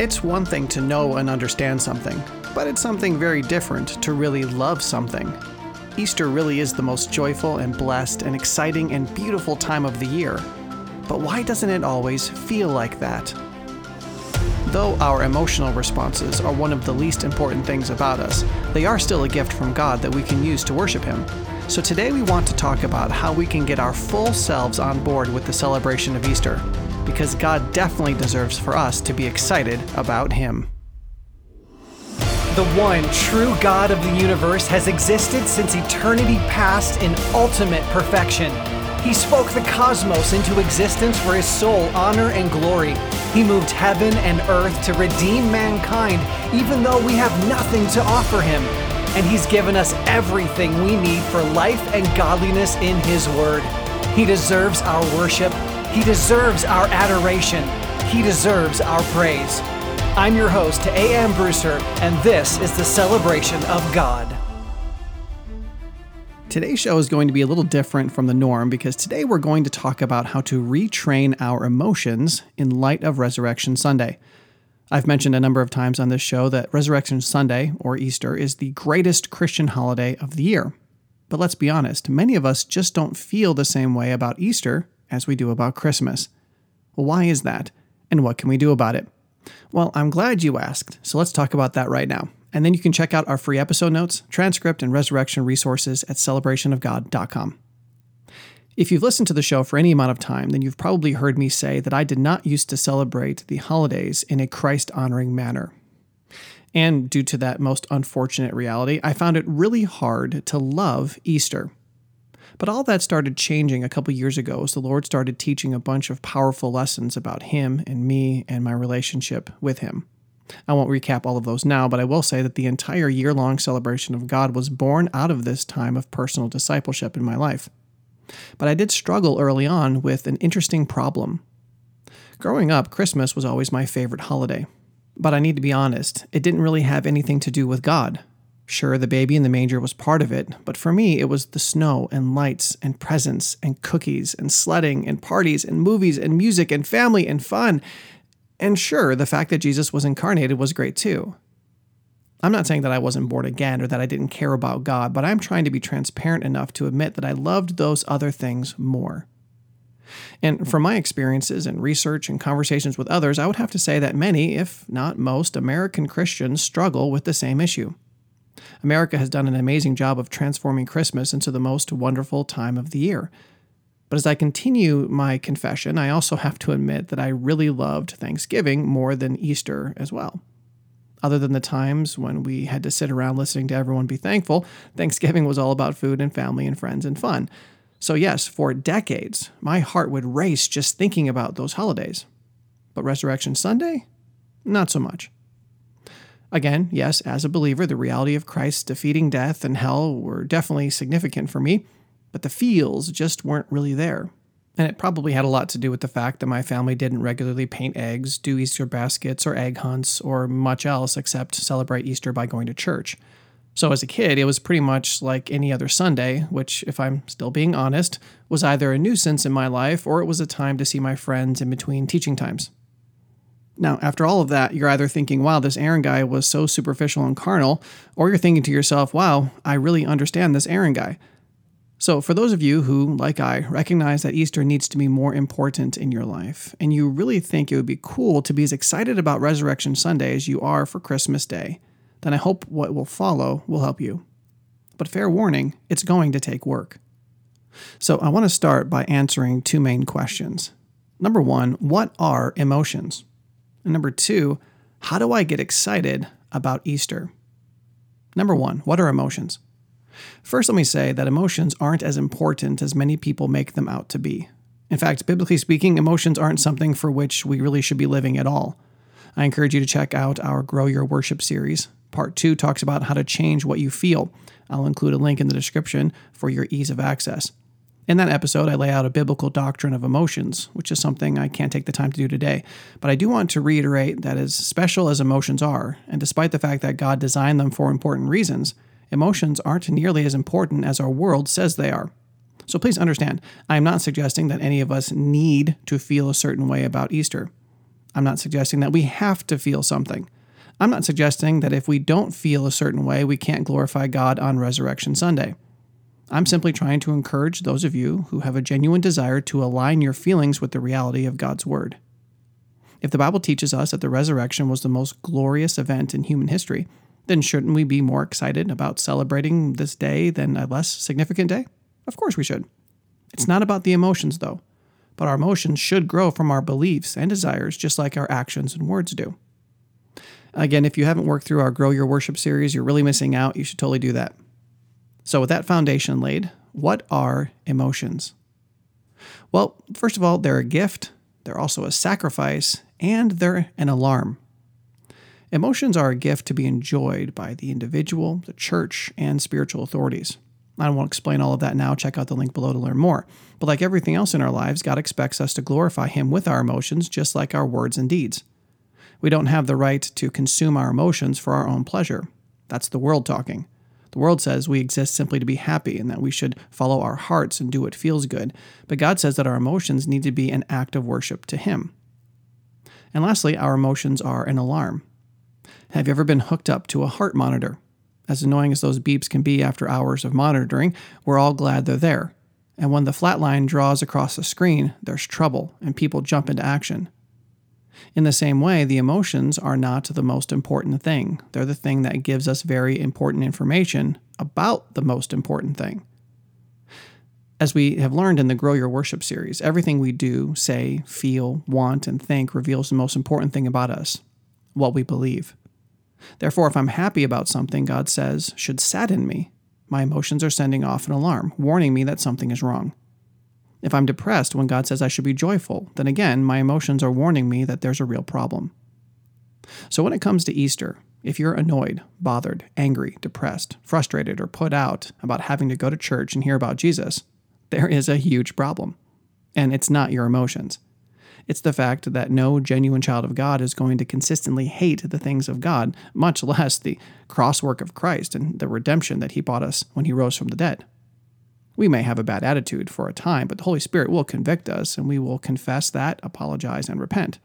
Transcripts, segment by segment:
It's one thing to know and understand something, but it's something very different to really love something. Easter really is the most joyful and blessed and exciting and beautiful time of the year. But why doesn't it always feel like that? Though our emotional responses are one of the least important things about us, they are still a gift from God that we can use to worship Him. So today we want to talk about how we can get our full selves on board with the celebration of Easter, because God definitely deserves for us to be excited about Him. The one true God of the universe has existed since eternity past in ultimate perfection. He spoke the cosmos into existence for his sole honor and glory. He moved heaven and earth to redeem mankind, even though we have nothing to offer him. And he's given us everything we need for life and godliness in his word. He deserves our worship. He deserves our adoration. He deserves our praise. I'm your host, A.M. Brewster, and this is the celebration of God. Today's show is going to be a little different from the norm because today we're going to talk about how to retrain our emotions in light of Resurrection Sunday. I've mentioned a number of times on this show that Resurrection Sunday, or Easter, is the greatest Christian holiday of the year. But let's be honest, many of us just don't feel the same way about Easter as we do about Christmas. Why is that? And what can we do about it? Well, I'm glad you asked, so let's talk about that right now. And then you can check out our free episode notes, transcript, and resurrection resources at celebrationofgod.com. If you've listened to the show for any amount of time, then you've probably heard me say that I did not used to celebrate the holidays in a Christ honoring manner. And due to that most unfortunate reality, I found it really hard to love Easter. But all that started changing a couple years ago as the Lord started teaching a bunch of powerful lessons about Him and me and my relationship with Him. I won't recap all of those now, but I will say that the entire year long celebration of God was born out of this time of personal discipleship in my life. But I did struggle early on with an interesting problem. Growing up, Christmas was always my favorite holiday. But I need to be honest, it didn't really have anything to do with God. Sure, the baby in the manger was part of it, but for me, it was the snow and lights and presents and cookies and sledding and parties and movies and music and family and fun. And sure, the fact that Jesus was incarnated was great too. I'm not saying that I wasn't born again or that I didn't care about God, but I'm trying to be transparent enough to admit that I loved those other things more. And from my experiences and research and conversations with others, I would have to say that many, if not most, American Christians struggle with the same issue. America has done an amazing job of transforming Christmas into the most wonderful time of the year. But as I continue my confession, I also have to admit that I really loved Thanksgiving more than Easter as well. Other than the times when we had to sit around listening to everyone be thankful, Thanksgiving was all about food and family and friends and fun. So, yes, for decades, my heart would race just thinking about those holidays. But Resurrection Sunday? Not so much. Again, yes, as a believer, the reality of Christ defeating death and hell were definitely significant for me but the feels just weren't really there. And it probably had a lot to do with the fact that my family didn't regularly paint eggs, do Easter baskets or egg hunts, or much else except celebrate Easter by going to church. So as a kid, it was pretty much like any other Sunday, which, if I'm still being honest, was either a nuisance in my life or it was a time to see my friends in between teaching times. Now, after all of that, you're either thinking, wow, this Aaron guy was so superficial and carnal, or you're thinking to yourself, wow, I really understand this Aaron guy. So, for those of you who, like I, recognize that Easter needs to be more important in your life, and you really think it would be cool to be as excited about Resurrection Sunday as you are for Christmas Day, then I hope what will follow will help you. But fair warning, it's going to take work. So, I want to start by answering two main questions. Number one, what are emotions? And number two, how do I get excited about Easter? Number one, what are emotions? First, let me say that emotions aren't as important as many people make them out to be. In fact, biblically speaking, emotions aren't something for which we really should be living at all. I encourage you to check out our Grow Your Worship series. Part 2 talks about how to change what you feel. I'll include a link in the description for your ease of access. In that episode, I lay out a biblical doctrine of emotions, which is something I can't take the time to do today. But I do want to reiterate that as special as emotions are, and despite the fact that God designed them for important reasons, emotions aren't nearly as important as our world says they are. So please understand, I am not suggesting that any of us need to feel a certain way about Easter. I'm not suggesting that we have to feel something. I'm not suggesting that if we don't feel a certain way, we can't glorify God on Resurrection Sunday. I'm simply trying to encourage those of you who have a genuine desire to align your feelings with the reality of God's Word. If the Bible teaches us that the resurrection was the most glorious event in human history, then shouldn't we be more excited about celebrating this day than a less significant day? Of course we should. It's not about the emotions, though, but our emotions should grow from our beliefs and desires just like our actions and words do. Again, if you haven't worked through our Grow Your Worship series, you're really missing out. You should totally do that. So, with that foundation laid, what are emotions? Well, first of all, they're a gift, they're also a sacrifice, and they're an alarm. Emotions are a gift to be enjoyed by the individual, the church, and spiritual authorities. I won't explain all of that now. Check out the link below to learn more. But like everything else in our lives, God expects us to glorify Him with our emotions, just like our words and deeds. We don't have the right to consume our emotions for our own pleasure. That's the world talking. The world says we exist simply to be happy and that we should follow our hearts and do what feels good. But God says that our emotions need to be an act of worship to Him. And lastly, our emotions are an alarm. Have you ever been hooked up to a heart monitor? As annoying as those beeps can be after hours of monitoring, we're all glad they're there. And when the flat line draws across the screen, there's trouble and people jump into action. In the same way, the emotions are not the most important thing. They're the thing that gives us very important information about the most important thing. As we have learned in the Grow Your Worship series, everything we do, say, feel, want, and think reveals the most important thing about us what we believe. Therefore, if I'm happy about something God says should sadden me, my emotions are sending off an alarm, warning me that something is wrong. If I'm depressed when God says I should be joyful, then again, my emotions are warning me that there's a real problem. So when it comes to Easter, if you're annoyed, bothered, angry, depressed, frustrated, or put out about having to go to church and hear about Jesus, there is a huge problem. And it's not your emotions. It's the fact that no genuine child of God is going to consistently hate the things of God, much less the cross work of Christ and the redemption that he bought us when he rose from the dead. We may have a bad attitude for a time, but the Holy Spirit will convict us, and we will confess that, apologize, and repent.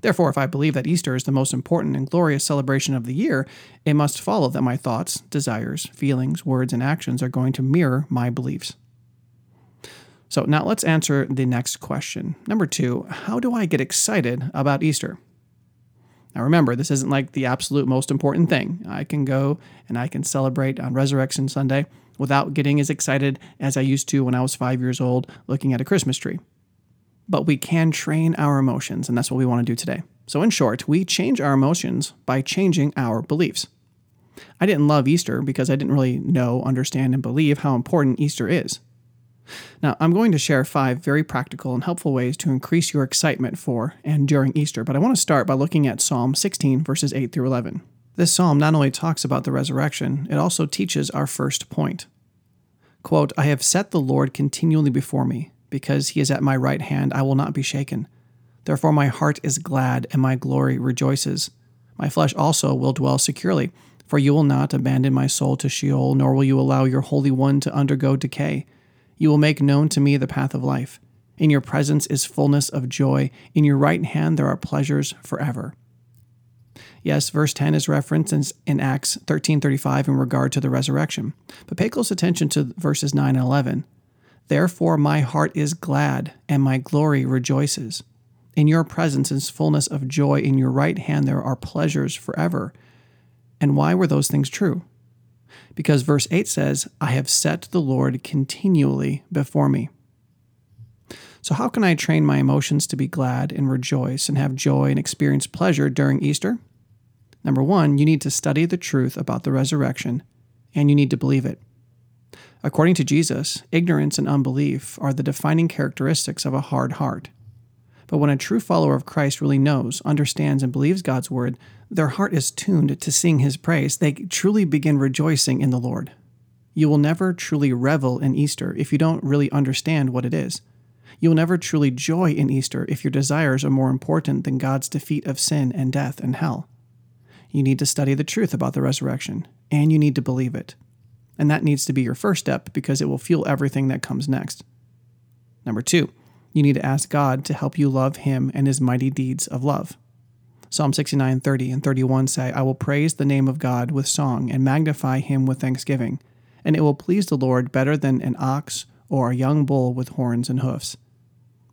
Therefore, if I believe that Easter is the most important and glorious celebration of the year, it must follow that my thoughts, desires, feelings, words, and actions are going to mirror my beliefs. So now let's answer the next question. Number two, how do I get excited about Easter? Now remember, this isn't like the absolute most important thing. I can go and I can celebrate on Resurrection Sunday without getting as excited as I used to when I was five years old looking at a Christmas tree. But we can train our emotions, and that's what we want to do today. So, in short, we change our emotions by changing our beliefs. I didn't love Easter because I didn't really know, understand, and believe how important Easter is. Now, I'm going to share five very practical and helpful ways to increase your excitement for and during Easter, but I want to start by looking at Psalm 16, verses 8 through 11. This psalm not only talks about the resurrection, it also teaches our first point. Quote, I have set the Lord continually before me. Because he is at my right hand, I will not be shaken. Therefore, my heart is glad, and my glory rejoices. My flesh also will dwell securely, for you will not abandon my soul to Sheol, nor will you allow your Holy One to undergo decay. You will make known to me the path of life. In your presence is fullness of joy. In your right hand there are pleasures forever. Yes, verse 10 is referenced in Acts 13:35 in regard to the resurrection. But pay close attention to verses 9 and 11. Therefore my heart is glad and my glory rejoices. In your presence is fullness of joy, in your right hand there are pleasures forever. And why were those things true? Because verse 8 says, I have set the Lord continually before me. So, how can I train my emotions to be glad and rejoice and have joy and experience pleasure during Easter? Number one, you need to study the truth about the resurrection, and you need to believe it. According to Jesus, ignorance and unbelief are the defining characteristics of a hard heart. But when a true follower of Christ really knows, understands, and believes God's word, their heart is tuned to sing his praise. They truly begin rejoicing in the Lord. You will never truly revel in Easter if you don't really understand what it is. You will never truly joy in Easter if your desires are more important than God's defeat of sin and death and hell. You need to study the truth about the resurrection, and you need to believe it. And that needs to be your first step because it will fuel everything that comes next. Number two, You need to ask God to help you love Him and His mighty deeds of love. Psalm 69, 30 and 31 say, I will praise the name of God with song and magnify Him with thanksgiving, and it will please the Lord better than an ox or a young bull with horns and hoofs.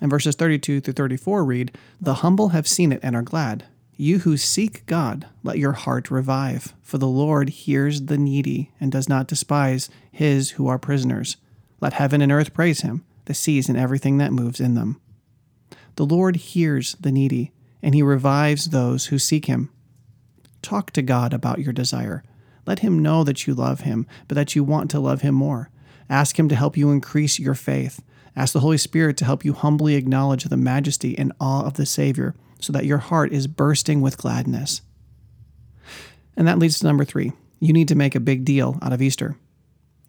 And verses 32 through 34 read, The humble have seen it and are glad. You who seek God, let your heart revive, for the Lord hears the needy and does not despise his who are prisoners. Let heaven and earth praise him, the seas and everything that moves in them. The Lord hears the needy, and he revives those who seek him. Talk to God about your desire. Let him know that you love him, but that you want to love him more. Ask him to help you increase your faith. Ask the Holy Spirit to help you humbly acknowledge the majesty and awe of the Savior so that your heart is bursting with gladness. And that leads to number three you need to make a big deal out of Easter.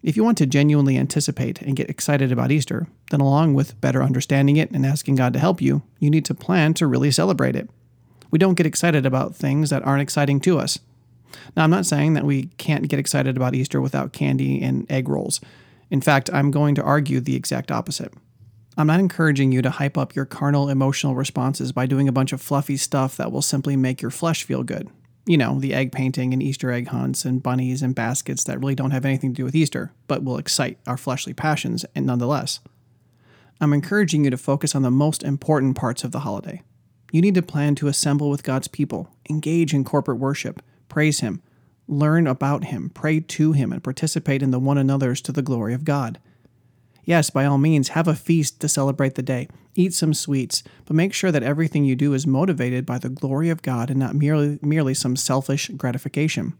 If you want to genuinely anticipate and get excited about Easter, then along with better understanding it and asking God to help you, you need to plan to really celebrate it. We don't get excited about things that aren't exciting to us. Now, I'm not saying that we can't get excited about Easter without candy and egg rolls. In fact, I'm going to argue the exact opposite. I'm not encouraging you to hype up your carnal emotional responses by doing a bunch of fluffy stuff that will simply make your flesh feel good. You know, the egg painting and Easter egg hunts and bunnies and baskets that really don't have anything to do with Easter, but will excite our fleshly passions and nonetheless. I'm encouraging you to focus on the most important parts of the holiday. You need to plan to assemble with God's people, engage in corporate worship, praise Him, learn about Him, pray to Him, and participate in the one another's to the glory of God. Yes, by all means, have a feast to celebrate the day. Eat some sweets, but make sure that everything you do is motivated by the glory of God and not merely, merely some selfish gratification.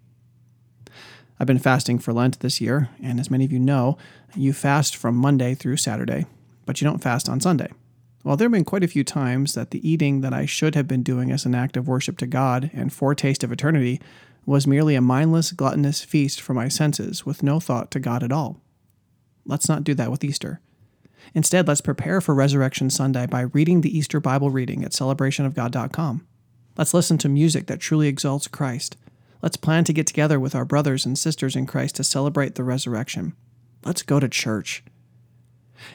I've been fasting for Lent this year, and as many of you know, you fast from Monday through Saturday, but you don't fast on Sunday. Well, there have been quite a few times that the eating that I should have been doing as an act of worship to God and foretaste of eternity was merely a mindless, gluttonous feast for my senses with no thought to God at all. Let's not do that with Easter. Instead, let's prepare for Resurrection Sunday by reading the Easter Bible reading at celebrationofgod.com. Let's listen to music that truly exalts Christ. Let's plan to get together with our brothers and sisters in Christ to celebrate the resurrection. Let's go to church.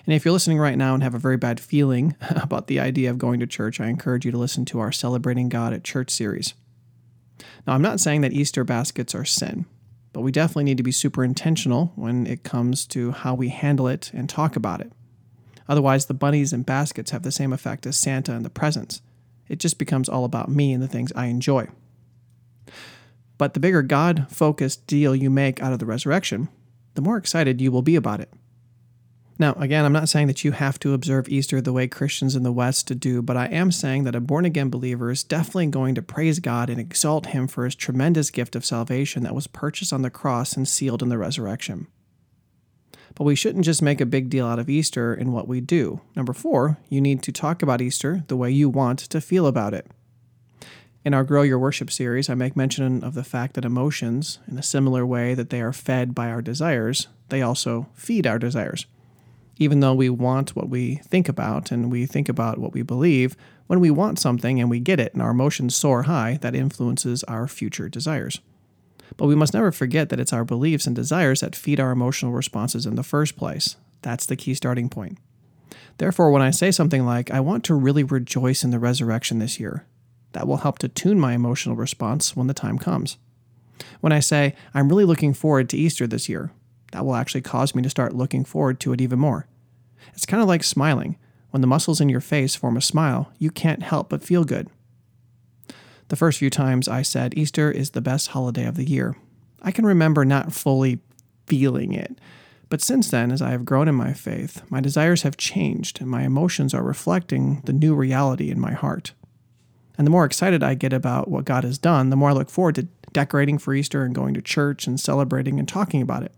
And if you're listening right now and have a very bad feeling about the idea of going to church, I encourage you to listen to our Celebrating God at Church series. Now, I'm not saying that Easter baskets are sin, but we definitely need to be super intentional when it comes to how we handle it and talk about it. Otherwise, the bunnies and baskets have the same effect as Santa and the presents. It just becomes all about me and the things I enjoy. But the bigger God focused deal you make out of the resurrection, the more excited you will be about it. Now, again, I'm not saying that you have to observe Easter the way Christians in the West do, but I am saying that a born again believer is definitely going to praise God and exalt Him for His tremendous gift of salvation that was purchased on the cross and sealed in the resurrection. But we shouldn't just make a big deal out of Easter in what we do. Number four, you need to talk about Easter the way you want to feel about it. In our Grow Your Worship series, I make mention of the fact that emotions, in a similar way that they are fed by our desires, they also feed our desires even though we want what we think about and we think about what we believe, when we want something and we get it and our emotions soar high, that influences our future desires. But we must never forget that it's our beliefs and desires that feed our emotional responses in the first place. That's the key starting point. Therefore, when I say something like, I want to really rejoice in the resurrection this year, that will help to tune my emotional response when the time comes. When I say, I'm really looking forward to Easter this year, that will actually cause me to start looking forward to it even more. It's kind of like smiling. When the muscles in your face form a smile, you can't help but feel good. The first few times I said Easter is the best holiday of the year, I can remember not fully feeling it. But since then, as I have grown in my faith, my desires have changed and my emotions are reflecting the new reality in my heart. And the more excited I get about what God has done, the more I look forward to decorating for Easter and going to church and celebrating and talking about it.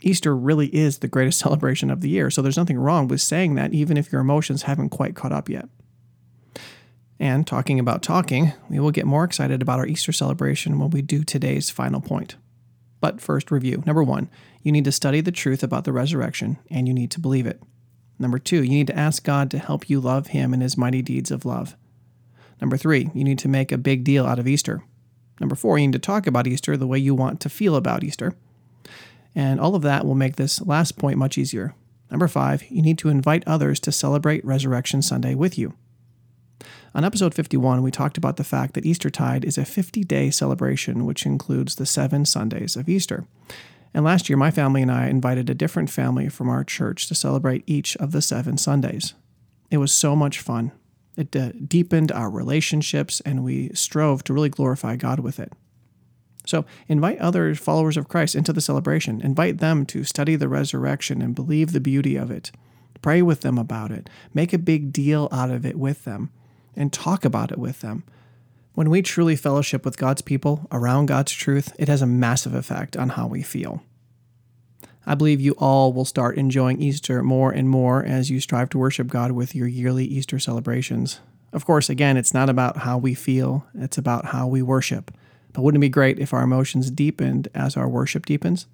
Easter really is the greatest celebration of the year, so there's nothing wrong with saying that, even if your emotions haven't quite caught up yet. And talking about talking, we will get more excited about our Easter celebration when we do today's final point. But first, review. Number one, you need to study the truth about the resurrection, and you need to believe it. Number two, you need to ask God to help you love Him and His mighty deeds of love. Number three, you need to make a big deal out of Easter. Number four, you need to talk about Easter the way you want to feel about Easter. And all of that will make this last point much easier. Number five, you need to invite others to celebrate Resurrection Sunday with you. On episode 51, we talked about the fact that Eastertide is a 50 day celebration, which includes the seven Sundays of Easter. And last year, my family and I invited a different family from our church to celebrate each of the seven Sundays. It was so much fun. It uh, deepened our relationships, and we strove to really glorify God with it. So, invite other followers of Christ into the celebration. Invite them to study the resurrection and believe the beauty of it. Pray with them about it. Make a big deal out of it with them and talk about it with them. When we truly fellowship with God's people around God's truth, it has a massive effect on how we feel. I believe you all will start enjoying Easter more and more as you strive to worship God with your yearly Easter celebrations. Of course, again, it's not about how we feel, it's about how we worship. But wouldn't it be great if our emotions deepened as our worship deepens?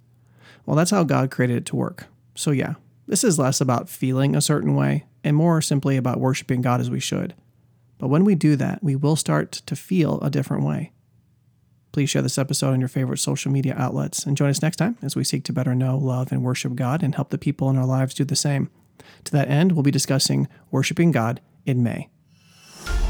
Well, that's how God created it to work. So, yeah, this is less about feeling a certain way and more simply about worshiping God as we should. But when we do that, we will start to feel a different way. Please share this episode on your favorite social media outlets and join us next time as we seek to better know, love, and worship God and help the people in our lives do the same. To that end, we'll be discussing worshiping God in May.